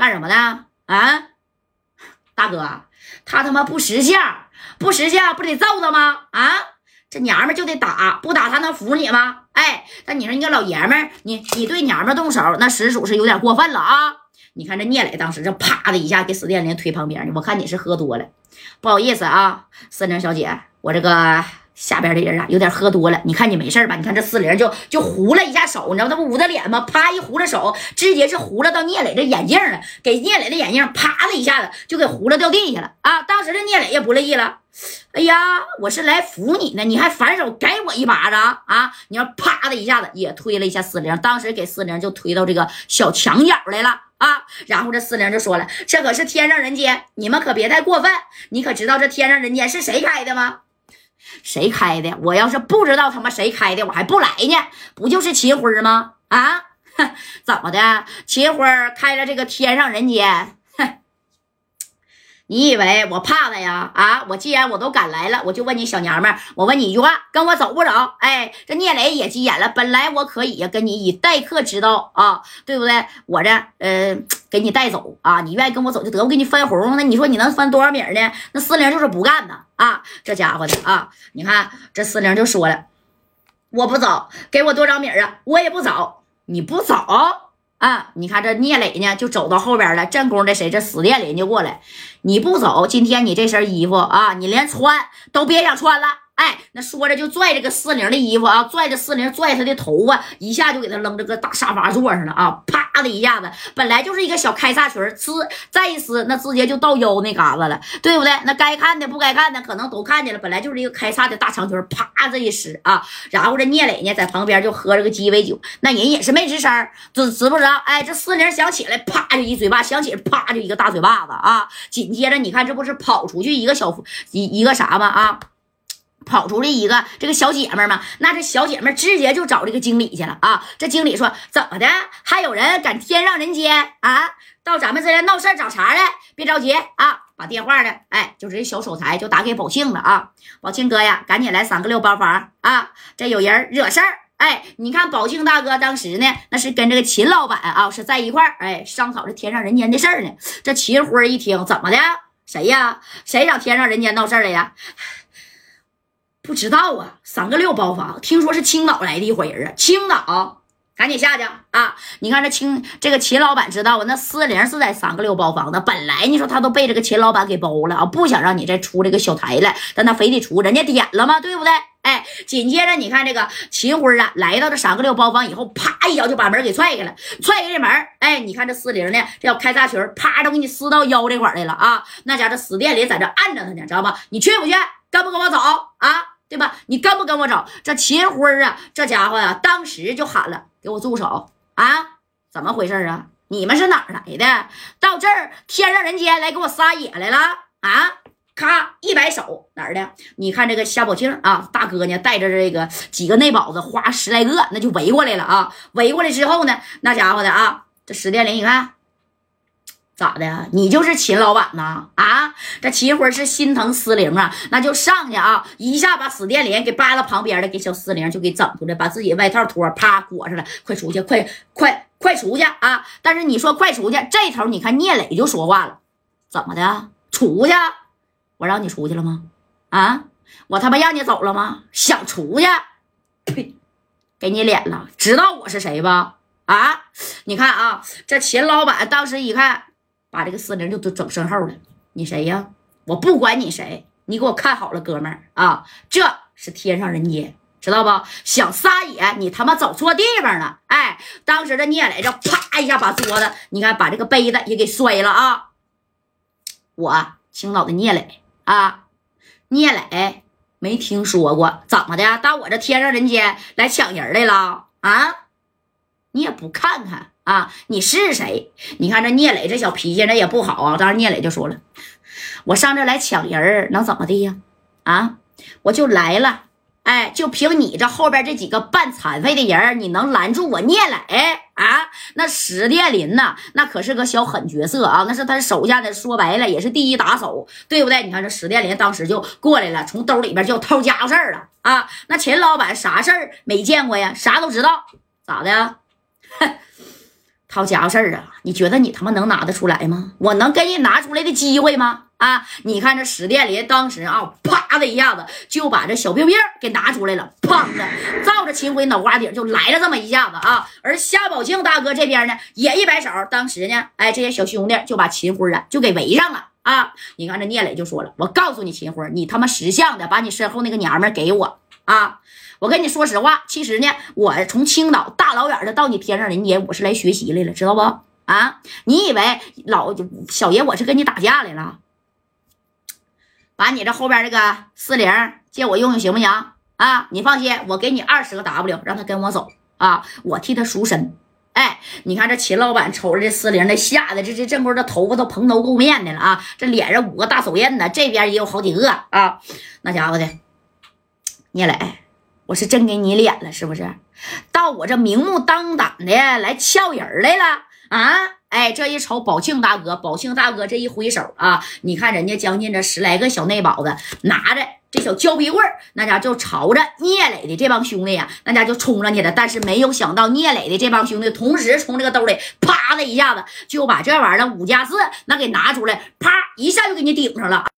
干什么呢？啊，大哥，他他妈不识相，不识相不得揍他吗？啊，这娘们就得打，不打他能服你吗？哎，那你说你个老爷们，你你对娘们动手，那实属是有点过分了啊！你看这聂磊当时这啪的一下给史殿林推旁边去，我看你是喝多了，不好意思啊，四玲小姐，我这个。下边的人啊，有点喝多了。你看你没事吧？你看这四零就就糊了一下手，你知道他不捂着脸吗？啪一糊了手，直接是糊了到聂磊这眼镜了，给聂磊的眼镜啪的一下子就给糊了掉地下了啊！当时这聂磊也不乐意了，哎呀，我是来扶你呢，你还反手给我一巴掌啊！你要啪的一下子也推了一下四零，当时给四零就推到这个小墙角来了啊！然后这四零就说了：“这可是天上人间，你们可别太过分。你可知道这天上人间是谁开的吗？”谁开的？我要是不知道他妈谁开的，我还不来呢。不就是秦辉吗？啊，怎么的？秦辉开了这个天上人间。你以为我怕他呀？啊！我既然我都敢来了，我就问你小娘们儿，我问你一句话，跟我走不走？哎，这聂磊也急眼了。本来我可以，跟你以待客之道啊，对不对？我这呃，给你带走啊，你愿意跟我走就得，我给你分红。那你说你能分多少米呢？那四零就是不干呢啊！这家伙的啊，你看这四零就说了，我不走，给我多少米啊？我也不走，你不走。啊！你看这聂磊呢，就走到后边了。正宫的谁？这死殿林就过来。你不走，今天你这身衣服啊，你连穿都别想穿了。哎，那说着就拽这个四零的衣服啊，拽着四零，拽他的头发，一下就给他扔这个大沙发座上了啊！啪的一下子，本来就是一个小开叉裙，呲再一撕，那直接就到腰那嘎子了，对不对？那该看的不该看的，可能都看见了。本来就是一个开叉的大长裙，啪这一撕啊！然后这聂磊呢，在旁边就喝这个鸡尾酒，那人也是没吱声，知知不知道？哎，这四零想起来，啪就一嘴巴，想起来，啪就一个大嘴巴子啊！紧接着你看，这不是跑出去一个小一一个啥吗？啊！跑出来一个这个小姐妹嘛，那这小姐妹直接就找这个经理去了啊！这经理说：“怎么的？还有人敢天上人间啊？到咱们这来闹事找茬来？别着急啊，把电话呢，哎，就这小手台就打给宝庆了啊！宝庆哥呀，赶紧来三个六包房啊！这有人惹事儿，哎，你看宝庆大哥当时呢，那是跟这个秦老板啊是在一块儿，哎，商讨这天上人间的事儿呢。这秦辉一听，怎么的？谁呀？谁找天上人间闹事儿了呀？”不知道啊，三个六包房，听说是青岛来的一伙人啊。青岛，赶紧下去啊！你看这青这个秦老板知道啊，那四零是在三个六包房的。本来你说他都被这个秦老板给包了啊，不想让你再出这个小台来，但他非得出，人家点了吗？对不对？哎，紧接着你看这个秦辉啊，来到这三个六包房以后，啪一脚就把门给踹开了，踹开这门，哎，你看这四零呢，这要开大裙，啪都给你撕到腰这块来了啊！那家这死店里在这按着他呢，知道吧？你去不去？跟不跟我走啊？对吧？你跟不跟我走？这秦辉啊，这家伙呀，当时就喊了：“给我住手啊！怎么回事啊？你们是哪儿来的？到这儿天上人间来给我撒野来了啊？”咔一摆手，哪儿的？你看这个夏宝庆啊，大哥呢，带着这个几个内保子，花十来个，那就围过来了啊！围过来之后呢，那家伙的啊，这史殿林你看。咋的？你就是秦老板呐？啊，这秦辉是心疼思玲啊，那就上去啊，一下把死电连给扒拉旁边了，给小思玲就给整出来，把自己外套脱，啪裹上了，快出去，快快快出去啊！但是你说快出去，这头你看聂磊就说话了，怎么的？出去？我让你出去了吗？啊，我他妈让你走了吗？想出去？呸！给你脸了，知道我是谁吧？啊，你看啊，这秦老板当时一看。把这个四零就都整身后了，你谁呀？我不管你谁，你给我看好了，哥们儿啊，这是天上人间，知道不？想撒野，你他妈走错地方了！哎，当时这聂磊这啪一下把桌子，你看把这个杯子也给摔了啊！我青岛的聂磊啊，聂磊没听说过，怎么的？到我这天上人间来抢人来了啊？你也不看看。啊，你是谁？你看这聂磊这小脾气，那也不好啊。当时聂磊就说了：“我上这来抢人能怎么的呀？啊，我就来了。哎，就凭你这后边这几个半残废的人，你能拦住我聂磊啊？那史殿林呐，那可是个小狠角色啊，那是他手下的，说白了也是第一打手，对不对？你看这史殿林当时就过来了，从兜里边就偷家伙事儿了啊。那秦老板啥事儿没见过呀？啥都知道，咋的呀？哼。”掏家伙事儿啊！你觉得你他妈能拿得出来吗？我能给你拿出来的机会吗？啊！你看这史殿林当时啊，啪的一下子就把这小兵兵给拿出来了，砰的照着秦辉脑瓜顶就来了这么一下子啊！而夏宝庆大哥这边呢，也一摆手，当时呢，哎，这些小兄弟就把秦辉啊就给围上了啊！你看这聂磊就说了：“我告诉你，秦辉，你他妈识相的把你身后那个娘们给我啊！我跟你说实话，其实呢，我从青岛大老远的到你天上人间，我是来学习来了，知道不？啊！你以为老小爷我是跟你打架来了？”把你这后边这个四零借我用用行不行啊？你放心，我给你二十个 W，让他跟我走啊！我替他赎身。哎，你看这秦老板瞅着这四零的，吓得这这这会儿的头发都蓬头垢面的了啊！这脸上五个大手印呢，这边也有好几个啊！那家伙的，聂磊，我是真给你脸了，是不是？到我这明目张胆的来撬人来了啊？哎，这一瞅，宝庆大哥，宝庆大哥这一挥手啊，你看人家将近这十来个小内保子拿着这小胶皮棍那家就朝着聂磊的这帮兄弟呀，那家就冲上去了。但是没有想到，聂磊的这帮兄弟同时从这个兜里啪的一下子就把这玩意儿五加四那给拿出来，啪一下就给你顶上了。